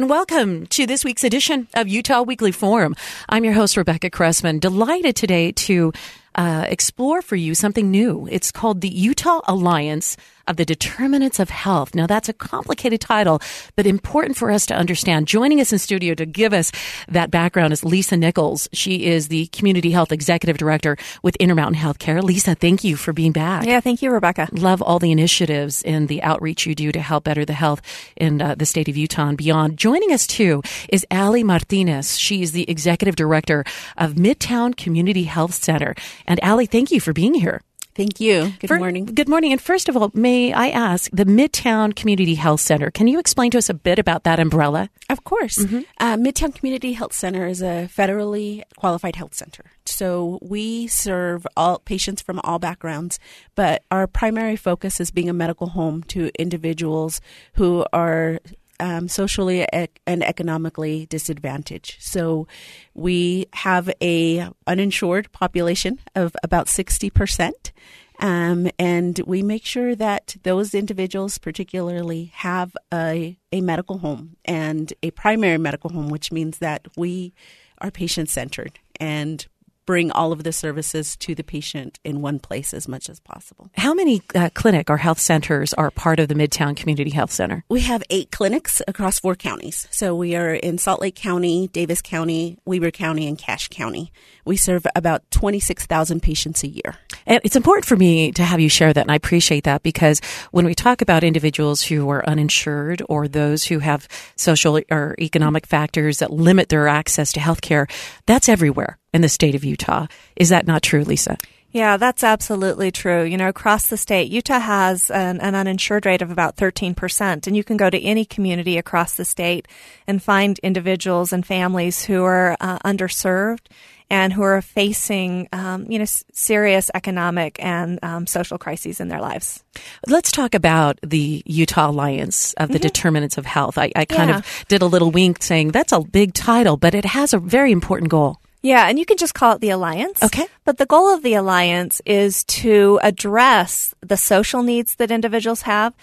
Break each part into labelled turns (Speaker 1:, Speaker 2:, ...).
Speaker 1: And welcome to this week's edition of Utah Weekly Forum. I'm your host, Rebecca Cressman. Delighted today to uh, explore for you something new. It's called the Utah Alliance of the Determinants of Health. Now, that's a complicated title, but important for us to understand. Joining us in studio to give us that background is Lisa Nichols. She is the Community Health Executive Director with Intermountain Healthcare. Lisa, thank you for being back.
Speaker 2: Yeah, thank you, Rebecca.
Speaker 1: Love all the initiatives and the outreach you do to help better the health in uh, the state of Utah and beyond. Joining us too is Ali Martinez. She is the Executive Director of Midtown Community Health Center. And Ali, thank you for being here.
Speaker 2: Thank you. Good
Speaker 1: For-
Speaker 2: morning.
Speaker 1: Good morning. And first of all, may I ask the Midtown Community Health Center, can you explain to us a bit about that umbrella?
Speaker 2: Of course. Uh, Midtown Community Health Center is a federally qualified health center. So we serve all patients from all backgrounds, but our primary focus is being a medical home to individuals who are um, socially and economically disadvantaged. So we have a uninsured population of about sixty percent. Um, and we make sure that those individuals, particularly, have a, a medical home and a primary medical home, which means that we are patient centered and bring all of the services to the patient in one place as much as possible.
Speaker 1: How many uh, clinic or health centers are part of the Midtown Community Health Center?
Speaker 2: We have eight clinics across four counties. So we are in Salt Lake County, Davis County, Weber County, and Cache County. We serve about 26,000 patients a year.
Speaker 1: And it's important for me to have you share that, and I appreciate that because when we talk about individuals who are uninsured or those who have social or economic factors that limit their access to health care, that's everywhere in the state of Utah. Is that not true, Lisa?
Speaker 3: Yeah, that's absolutely true. You know, across the state, Utah has an, an, uninsured rate of about 13%. And you can go to any community across the state and find individuals and families who are uh, underserved and who are facing, um, you know, s- serious economic and um, social crises in their lives.
Speaker 1: Let's talk about the Utah Alliance of the Determinants of Health. I, I kind
Speaker 3: Yeah.
Speaker 1: of did a little wink saying that's a big title, but it has a very important goal.
Speaker 3: Yeah, and you can just call it the Alliance.
Speaker 1: Okay.
Speaker 3: But the goal of the Alliance is to address the social needs that individuals have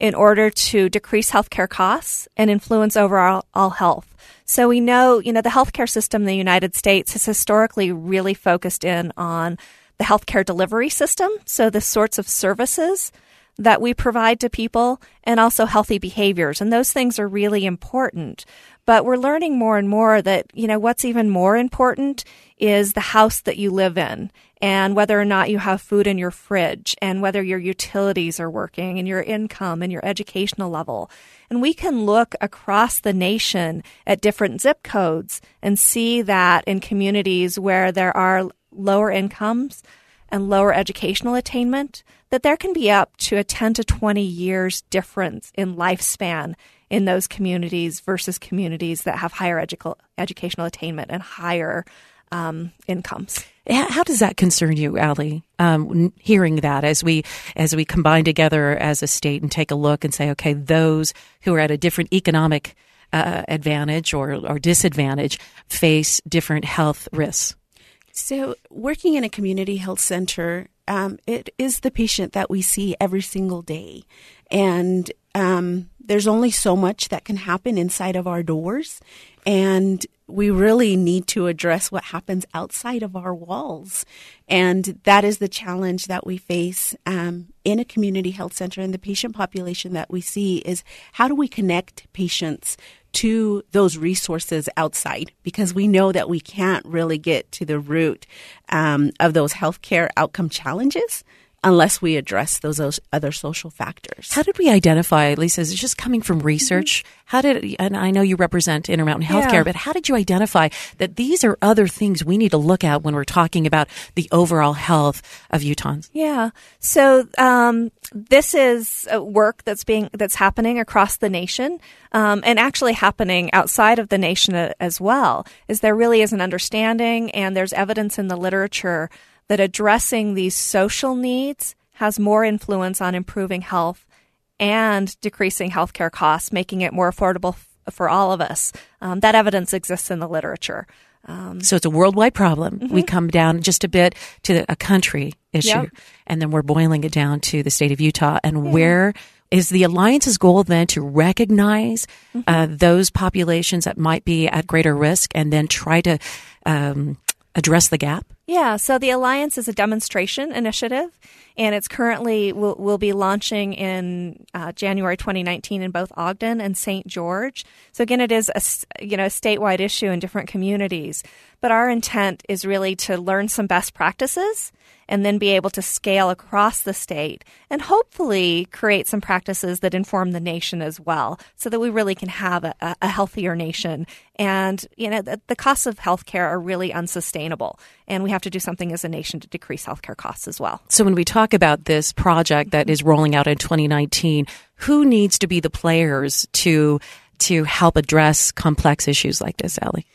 Speaker 3: in order to decrease healthcare costs and influence overall all health. So we know, you know, the healthcare system in the United States has historically really focused in on the healthcare delivery system. So the sorts of services that we provide to people and also healthy behaviors. And those things are really important. But we're learning more and more that, you know, what's even more important is the house that you live in and whether or not you have food in your fridge and whether your utilities are working and your income and your educational level. And we can look across the nation at different zip codes and see that in communities where there are lower incomes, and lower educational attainment, that there can be up to a 10 to 20 years difference in lifespan in those communities versus communities that have higher edu- educational attainment and higher um, incomes.
Speaker 1: How how does that concern you, Ali? Um, hearing that as we as we combine together as a state and take a look and say, okay, those who are at a different economic uh, advantage or, or disadvantage face different health risks.
Speaker 2: So, working in a community health center, um, it is the patient that we see every single day. And um, there's only so much that can happen inside of our doors. And we really need to address what happens outside of our walls. And that is the challenge that we face um, in a community health center. And the patient population that we see is how do we connect patients to those resources outside? Because we know that we can't really get to the root um, of those healthcare outcome challenges unless we address those other social factors.
Speaker 1: How did we identify, Lisa? Is it just coming from research? Mm-hmm. How did, and I know you represent Intermountain Healthcare, yeah. but how did you identify that these are other things we need to look at when we're talking about the overall health of Utahns?
Speaker 3: Yeah. So, um, this is work that's being, that's happening across the nation, um, and actually happening outside of the nation as well, is there really is an understanding and there's evidence in the literature that addressing these social needs has more influence on improving health and decreasing healthcare costs, making it more affordable f- for all of us. Um, that evidence exists in the literature.
Speaker 1: Um, so it's a worldwide problem. Mm-hmm. We come down just a bit to a country issue, yep. and then we're boiling it down to the state of Utah. And yeah. where is the alliance's goal then to recognize mm-hmm. uh, those populations that might be at greater risk, and then try to um, address the gap?
Speaker 3: Yeah, so the Alliance is a demonstration initiative, and it's currently will will be launching in uh, January 2019 in both Ogden and St. George. So again, it is a you know a statewide issue in different communities, but our intent is really to learn some best practices and then be able to scale across the state and hopefully create some practices that inform the nation as well so that we really can have a, a healthier nation. And, you know, the, the costs of healthcare are really unsustainable. And we have to do something as a nation to decrease healthcare costs as well.
Speaker 1: So when we talk about this project that is rolling out in 2019, who needs to be the players to to help address complex issues like this, Ali?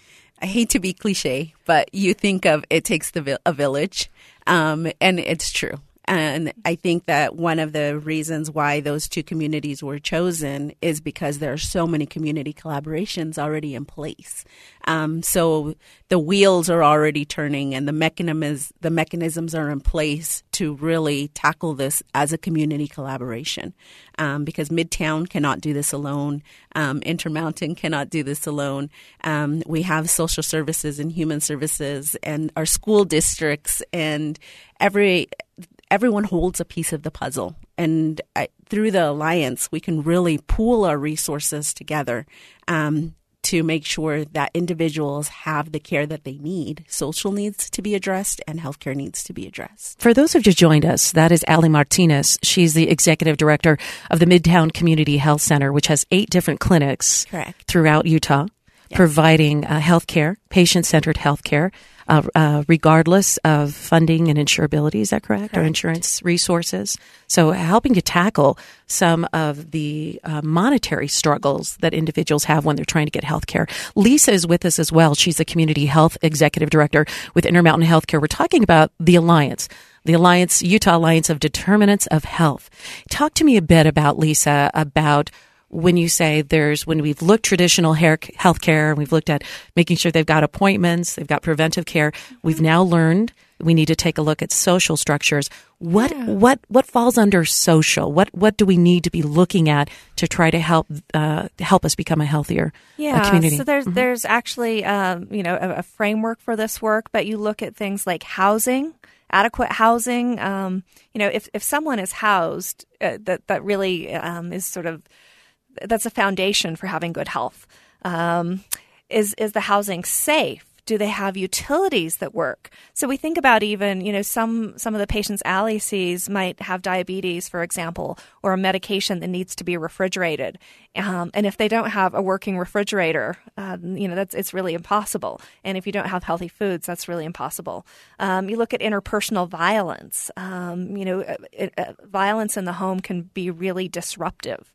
Speaker 2: I hate to be cliche, but you think of it takes the a village, um, and it's true. And I think that one of the reasons why those two communities were chosen is because there are so many community collaborations already in place. Um, so the wheels are already turning and the mechanisms, the mechanisms are in place to really tackle this as a community collaboration. Um, because Midtown cannot do this alone. Um, Intermountain cannot do this alone. Um, we have social services and human services and our school districts and every everyone holds a piece of the puzzle. And I, through the alliance, we can really pool our resources together um, to make sure that individuals have the care that they need. Social needs to be addressed and healthcare needs to be addressed.
Speaker 1: For those who've just joined us, that is Ali Martinez. She's the executive director of the Midtown Community Health Center, which has eight different clinics
Speaker 2: Correct.
Speaker 1: throughout Utah, yes. providing uh, health care, patient centered health care uh, uh, regardless of funding and insurability. Is that correct? correct? Or insurance resources. So helping to tackle some of the uh, monetary struggles that individuals have when they're trying to get health care. Lisa is with us as well. She's the community health executive director with Intermountain Healthcare. We're talking about the Alliance the Alliance, Utah Alliance of Determinants of Health. Talk to me a bit about Lisa, about when you say there's when we've looked traditional hair health care and we've looked at making sure they've got appointments, they've got preventive care, we've now learned we need to take a look at social structures. What yeah. what what falls under social? What what do we need to be looking at to try to help uh, help us become a healthier uh,
Speaker 3: yeah,
Speaker 1: community?
Speaker 3: So there's mm-hmm. there's actually um, you know a, a, framework for this work, but you look at things like housing, adequate housing. Um, you know, if if someone is housed, uh, that that really um, is sort of that's a foundation for having good health. Um, is is the housing safe? Do they have utilities that work? So we think about even, you know, some some of the patients Ali sees might have diabetes, for example, or a medication that needs to be refrigerated. Um, and if they don't have a working refrigerator, uh, you know, that's it's really impossible. And if you don't have healthy foods, that's really impossible. Um, you look at interpersonal violence. Um, you know, it, uh, violence in the home can be really disruptive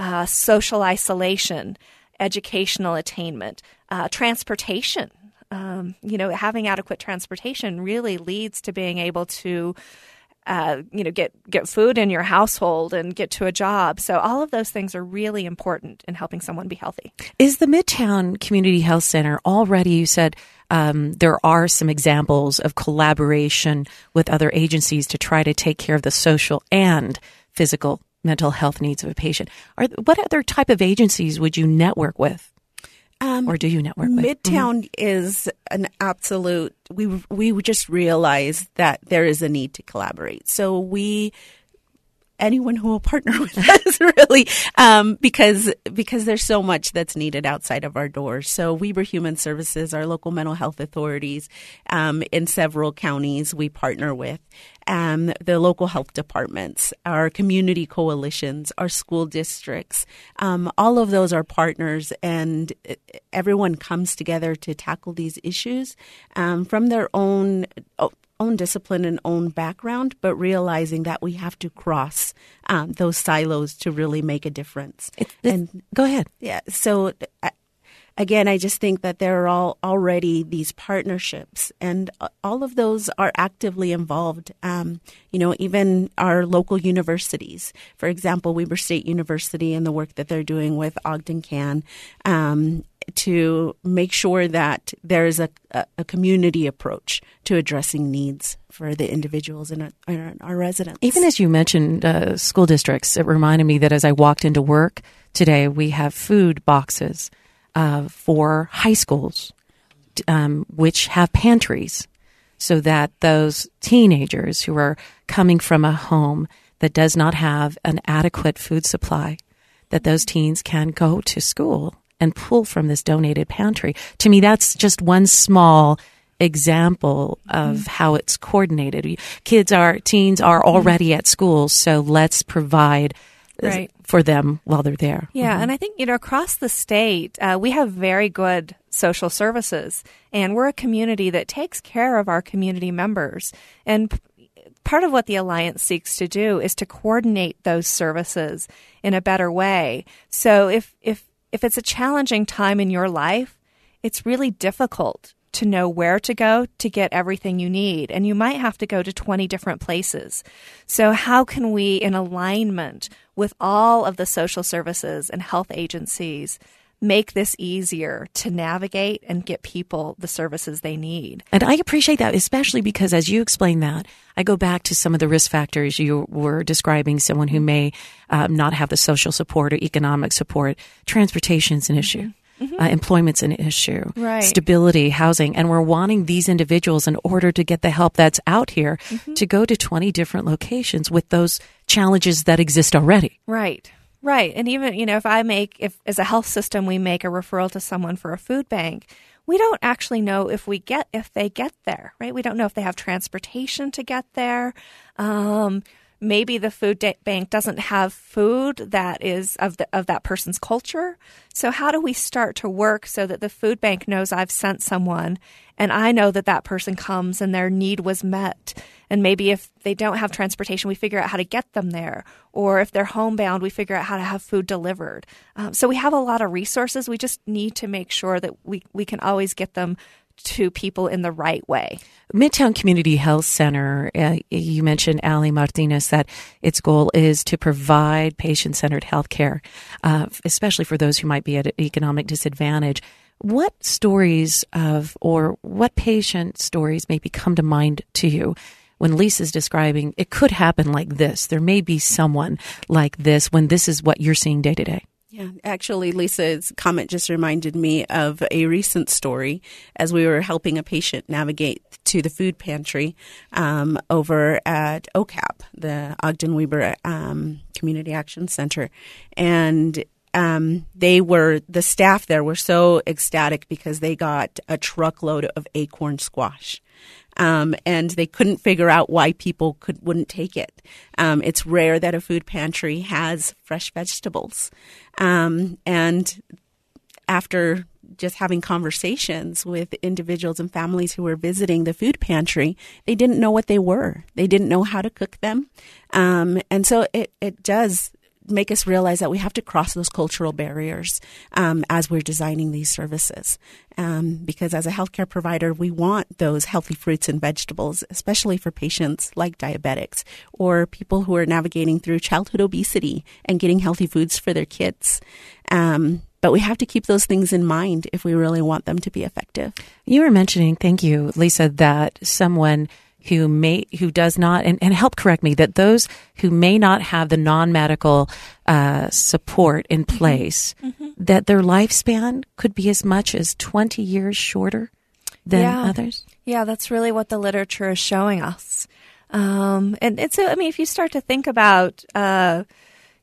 Speaker 3: uh, social isolation, educational attainment, uh, transportation. Um, you know, having adequate transportation really leads to being able to, uh, you know, get get food in your household and get to a job. So all of those things are really important in helping someone be healthy.
Speaker 1: Is the Midtown Community Health Center already? You said um, there are some examples of collaboration with other agencies to try to take care of the social and physical mental health needs of a patient. Are what other type of agencies would you network with? Um, or do you network with?
Speaker 2: Midtown mm-hmm. is an absolute. We we just realized that there is a need to collaborate. So we anyone who will partner with us, really, um, because because there's so much that's needed outside of our doors. So Weber Human Services, our local mental health authorities um, in several counties, we partner with. Um, the local health departments, our community coalitions, our school districts, um, all of those are partners, and everyone comes together to tackle these issues um, from their own own discipline and own background, but realizing that we have to cross um, those silos to really make a difference.
Speaker 1: and go ahead.
Speaker 2: Yeah. So. Uh, again, I just think that there are all already these partnerships, and all of those are actively involved. Um, you know, even our local universities, for example, Weber State University and the work that they're doing with Ogden Can, um, to make sure that there's a, a, community approach to addressing needs for the individuals and our, our, residents.
Speaker 1: Even as you mentioned uh, school districts, it reminded me that as I walked into work today, we have food boxes uh, for high schools, um, which have pantries, so that those teenagers who are coming from a home that does not have an adequate food supply, that those teens can go to school and pull from this donated pantry. To me, that's just one small example of mm-hmm. how it's coordinated. Kids are, teens are already mm-hmm. at school, so let's provide right. for them while they're there.
Speaker 3: Yeah, mm-hmm. and I think, you know, across the state, uh, we have very good social services, and we're a community that takes care of our community members. And part of what the Alliance seeks to do is to coordinate those services in a better way. So if, if if it's a challenging time in your life, it's really difficult to know where to go to get everything you need. And you might have to go to 20 different places. So, how can we, in alignment with all of the social services and health agencies, make this easier to navigate and get people the services they need.
Speaker 1: And I appreciate that, especially because as you explain that, I go back to some of the risk factors you were describing someone who may um, not have the social support or economic support. Transportation's an issue. Mm-hmm. Uh, employment's an issue,
Speaker 3: right.
Speaker 1: stability, housing, and we're wanting these individuals in order to get the help that's out here mm-hmm. to go to 20 different locations with those challenges that exist already.
Speaker 3: Right. Right. And even, you know, if I make, if as a health system, we make a referral to someone for a food bank, we don't actually know if we get, if they get there, right? We don't know if they have transportation to get there. Um, maybe the food bank doesn't have food that is of the, of that person's culture. So how do we start to work so that the food bank knows I've sent someone and I know that that person comes and their need was met. And maybe if they don't have transportation, we figure out how to get them there. Or if they're homebound, we figure out how to have food delivered. Um, so we have a lot of resources. We just need to make sure that we, we can always get them to people in the right way.
Speaker 1: Midtown Community Health Center, uh, you mentioned Ali Martinez that its goal is to provide patient centered health care, uh, especially for those who might be at an economic disadvantage. What stories of, or what patient stories maybe come to mind to you when Lisa's describing it could happen like this? There may be someone like this when this is what you're seeing day to day.
Speaker 2: Yeah, actually, Lisa's comment just reminded me of a recent story as we were helping a patient navigate to the food pantry um, over at OCAP, the Ogden Weber um, Community Action Center. And um, they were, the staff there were so ecstatic because they got a truckload of acorn squash um, and they couldn't figure out why people could wouldn't take it. Um, it's rare that a food pantry has fresh vegetables, um, and after just having conversations with individuals and families who were visiting the food pantry, they didn't know what they were. They didn't know how to cook them, um, and so it it does make us realize that we have to cross those cultural barriers um, as we're designing these services. Um, because as a healthcare provider, we want those healthy fruits and vegetables, especially for patients like diabetics or people who are navigating through childhood obesity and getting healthy foods for their kids. Um, but we have to keep those things in mind if we really want them to be effective.
Speaker 1: You were mentioning, thank you, Lisa, that someone who may who does not and, and help correct me that those who may not have the non-medical uh, support in mm-hmm. place mm-hmm. that their lifespan could be as much as 20 years shorter than
Speaker 3: yeah.
Speaker 1: others
Speaker 3: yeah that's really what the literature is showing us Um, and it's, i mean, if you start to think about, uh,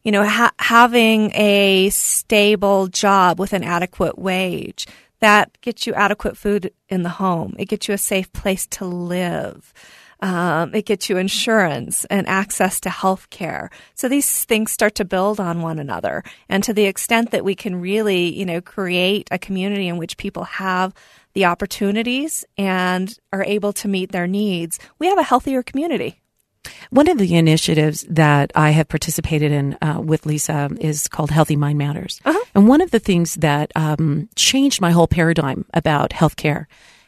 Speaker 3: you know, ha- having a stable job with an adequate wage, that gets you adequate food in the home. It gets you a safe place to live. Um, it gets you insurance and access to health care. So these things start to build on one another. And to the extent that we can really, you know, create a community in which people have the opportunities and are able to meet their needs, we have a healthier community.
Speaker 1: One of the initiatives that I have participated in uh, with Lisa is called Healthy Mind Matters. Uh-huh. And one of the things that um, changed my whole paradigm about healthcare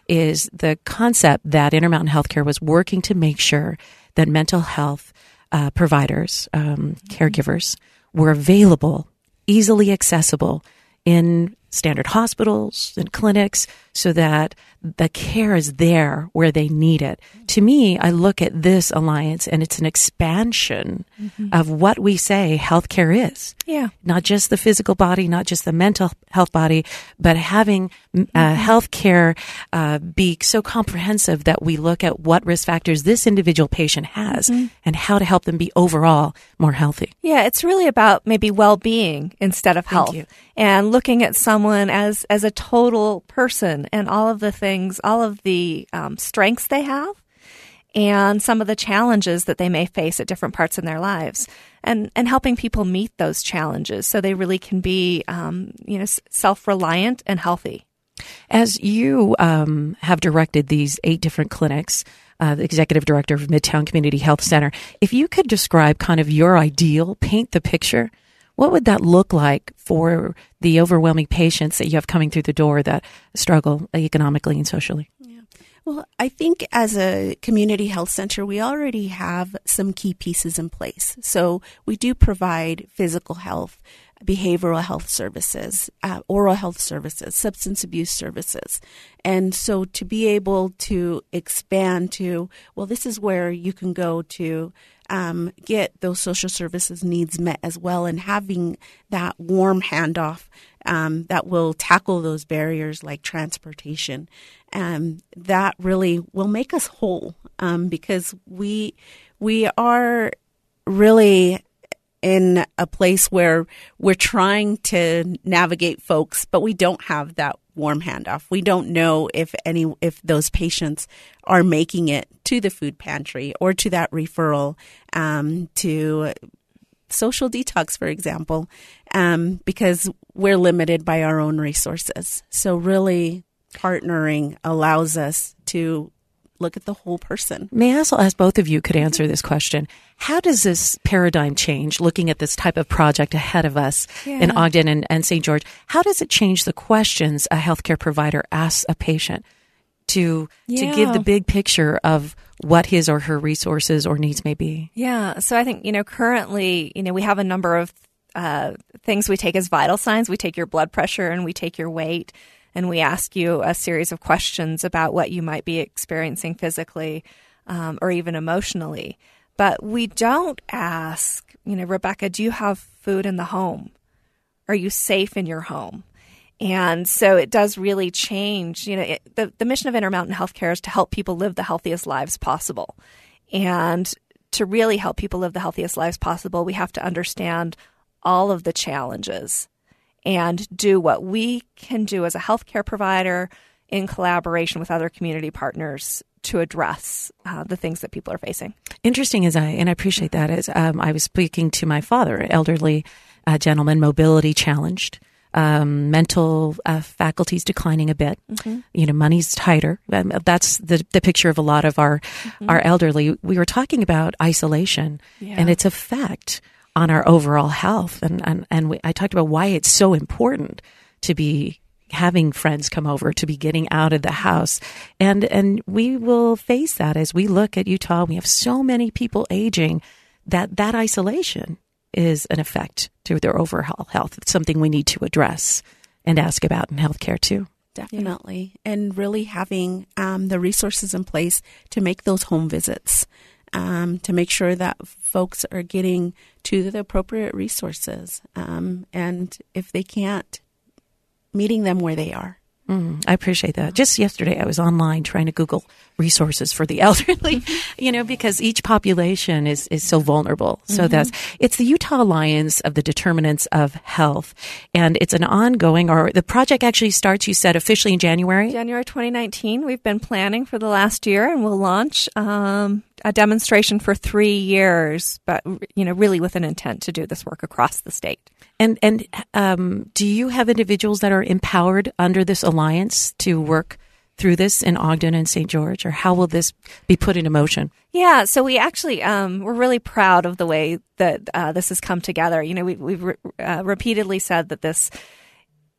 Speaker 1: is the concept that Intermountain Healthcare was working to make sure that mental health uh, providers, um, caregivers, were available, easily accessible in standard hospitals and clinics so that the care is there where they need it. To me, I look at this alliance and it's an expansion mm-hmm. of what we say healthcare is.
Speaker 3: Yeah.
Speaker 1: Not just the physical body, not just the mental health body, but having uh, mm-hmm. healthcare uh, be so comprehensive that we look at what risk factors this individual patient has mm-hmm. and how to help them be overall more healthy.
Speaker 3: Yeah, it's really about maybe well-being instead of health and looking at someone as as a total person and all of the things, all of the um, strengths they have, and some of the challenges that they may face at different parts in their lives, and and helping people meet those challenges so they really can be, um, you know, self reliant and healthy.
Speaker 1: As you um, have directed these eight different clinics, uh, the executive director of Midtown Community Health Center, if you could describe kind of your ideal, paint the picture what would that look like for the overwhelming patients that you have coming through the door that struggle economically and socially?
Speaker 2: Well, I think as a community health center, we already have some key pieces in place. So we do provide physical health, behavioral health services, uh, oral health services, substance abuse services. And so to be able to expand to, well, this is where you can go to um, get those social services needs met as well, and having that warm handoff um, that will tackle those barriers like transportation, um, that really will make us whole um, because we we are really in a place where we're trying to navigate folks, but we don't have that warm handoff. We don't know if any if those patients are making it to the food pantry or to that referral um, to social detox, for example, um, because we're limited by our own resources. So really, partnering allows us to look at the whole person.
Speaker 1: May I also ask both of you could answer this question? How does this paradigm change looking at this type of project ahead of us yeah. in Ogden and, and St. George? How does it change the questions a healthcare provider asks a patient to yeah. to give the big picture of what his or her resources or needs may be?
Speaker 3: Yeah. So I think, you know, currently, you know, we have a number of uh, things we take as vital signs. We take your blood pressure and we take your weight and we ask you a series of questions about what you might be experiencing physically um, or even emotionally. But we don't ask, you know, Rebecca, do you have food in the home? Are you safe in your home? And so it does really change. You know, it, the, the mission of Intermountain Healthcare is to help people live the healthiest lives possible. And to really help people live the healthiest lives possible, we have to understand all of the challenges and do what we can do as a healthcare provider in collaboration with other community partners to address uh, the things that people are facing.
Speaker 1: Interesting as I and I appreciate that as um, I was speaking to my father, elderly uh, gentleman, mobility challenged. Um, mental uh, faculties declining a bit. Mm-hmm. You know, money's tighter. Um, that's the the picture of a lot of our mm-hmm. our elderly. We were talking about isolation yeah. and its effect on our overall health. And, and, and we, I talked about why it's so important to be having friends come over, to be getting out of the house. And, and we will face that as we look at Utah. We have so many people aging that that isolation is an effect to their overall health. It's something we need to address and ask about in healthcare too.
Speaker 2: Definitely. And really having um, the resources in place to make those home visits um, to make sure that folks are getting to the appropriate resources. Um, and if they can't, meeting them where they are.
Speaker 1: Mm, I appreciate that. Just yesterday, I was online trying to Google resources for the elderly, you know, because each population is, is so vulnerable. So mm-hmm. that's, it's the Utah Alliance of the Determinants of Health. And it's an ongoing, or the project actually starts, you said, officially in January?
Speaker 3: January 2019. We've been planning for the last year and we'll launch um, a demonstration for three years, but, you know, really with an intent to do this work across the state.
Speaker 1: And and um, do you have individuals that are empowered under this alliance to work through this in Ogden and St. George, or how will this be put into motion?
Speaker 3: Yeah, so we actually um, we're really proud of the way that uh, this has come together. You know, we, we've re- uh, repeatedly said that this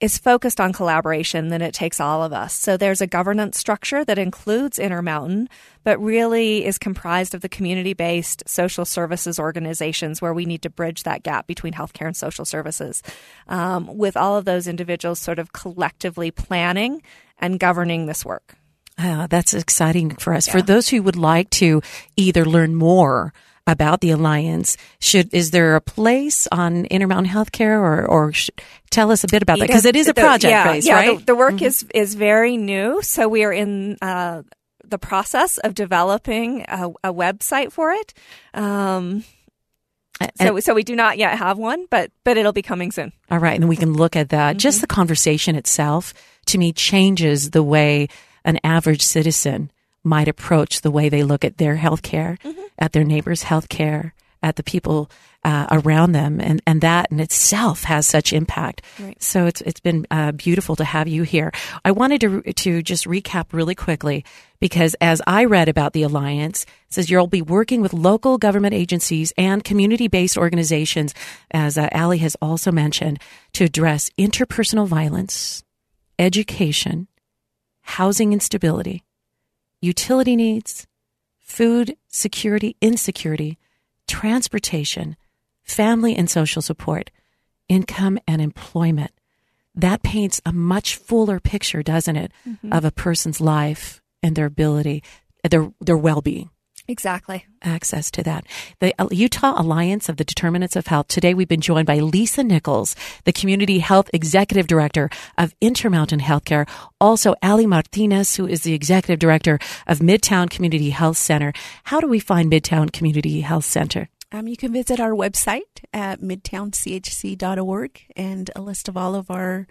Speaker 3: is focused on collaboration, then it takes all of us. So there's a governance structure that includes Intermountain, but really is comprised of the community based social services organizations where we need to bridge that gap between healthcare and social services. Um, with all of those individuals sort of collectively planning and governing this work.
Speaker 1: Uh, that's exciting for us. Yeah. For those who would like to either learn more about the alliance. Should is there a place on Intermountain Healthcare, or or sh- tell us a bit about that because it is a project
Speaker 3: yeah,
Speaker 1: base,
Speaker 3: yeah,
Speaker 1: right?
Speaker 3: The, the work mm-hmm. is is very new, so we are in. Uh, the process of developing a, a website for it. Um, so, so we do not yet have one, but but it'll be coming soon.
Speaker 1: All right, and we can look at that. Mm-hmm. Just the conversation itself, to me, changes the way an average citizen might approach the way they look at their health care, mm-hmm. at their neighbors' health care, at the people uh, around them, and, and that in itself has such impact. Right. So it's it's been uh, beautiful to have you here. I wanted to to just recap really quickly because as I read about the alliance, it says you'll be working with local government agencies and community based organizations, as uh, Ali has also mentioned, to address interpersonal violence, education, housing instability utility needs, food security, insecurity, transportation, family and social support, income and employment. That paints a much fuller picture, doesn't it, mm-hmm. of a person's life and their ability, their their well-being.
Speaker 3: Exactly.
Speaker 1: Access to that. The Utah Alliance of the Determinants of Health. Today we've been joined by Lisa Nichols, the Community Health Executive Director of Intermountain Healthcare. Also, Ali Martinez, who is the Executive Director of Midtown Community Health Center. How do we find Midtown Community Health Center?
Speaker 2: Um, you can visit our website at midtownchc.org and a list of all of our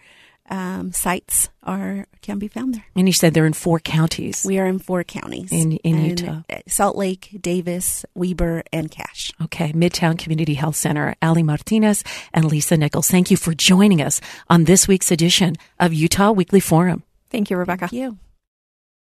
Speaker 2: um, sites are can be found there.
Speaker 1: And you said they're in four counties.
Speaker 2: We are in four counties
Speaker 1: in in Utah:
Speaker 2: uh, Salt Lake, Davis, Weber, and Cache.
Speaker 1: Okay, Midtown Community Health Center. Ali Martinez and Lisa Nichols. Thank you for joining us on this week's edition of Utah Weekly Forum.
Speaker 3: Thank you, Rebecca.
Speaker 2: Thank you.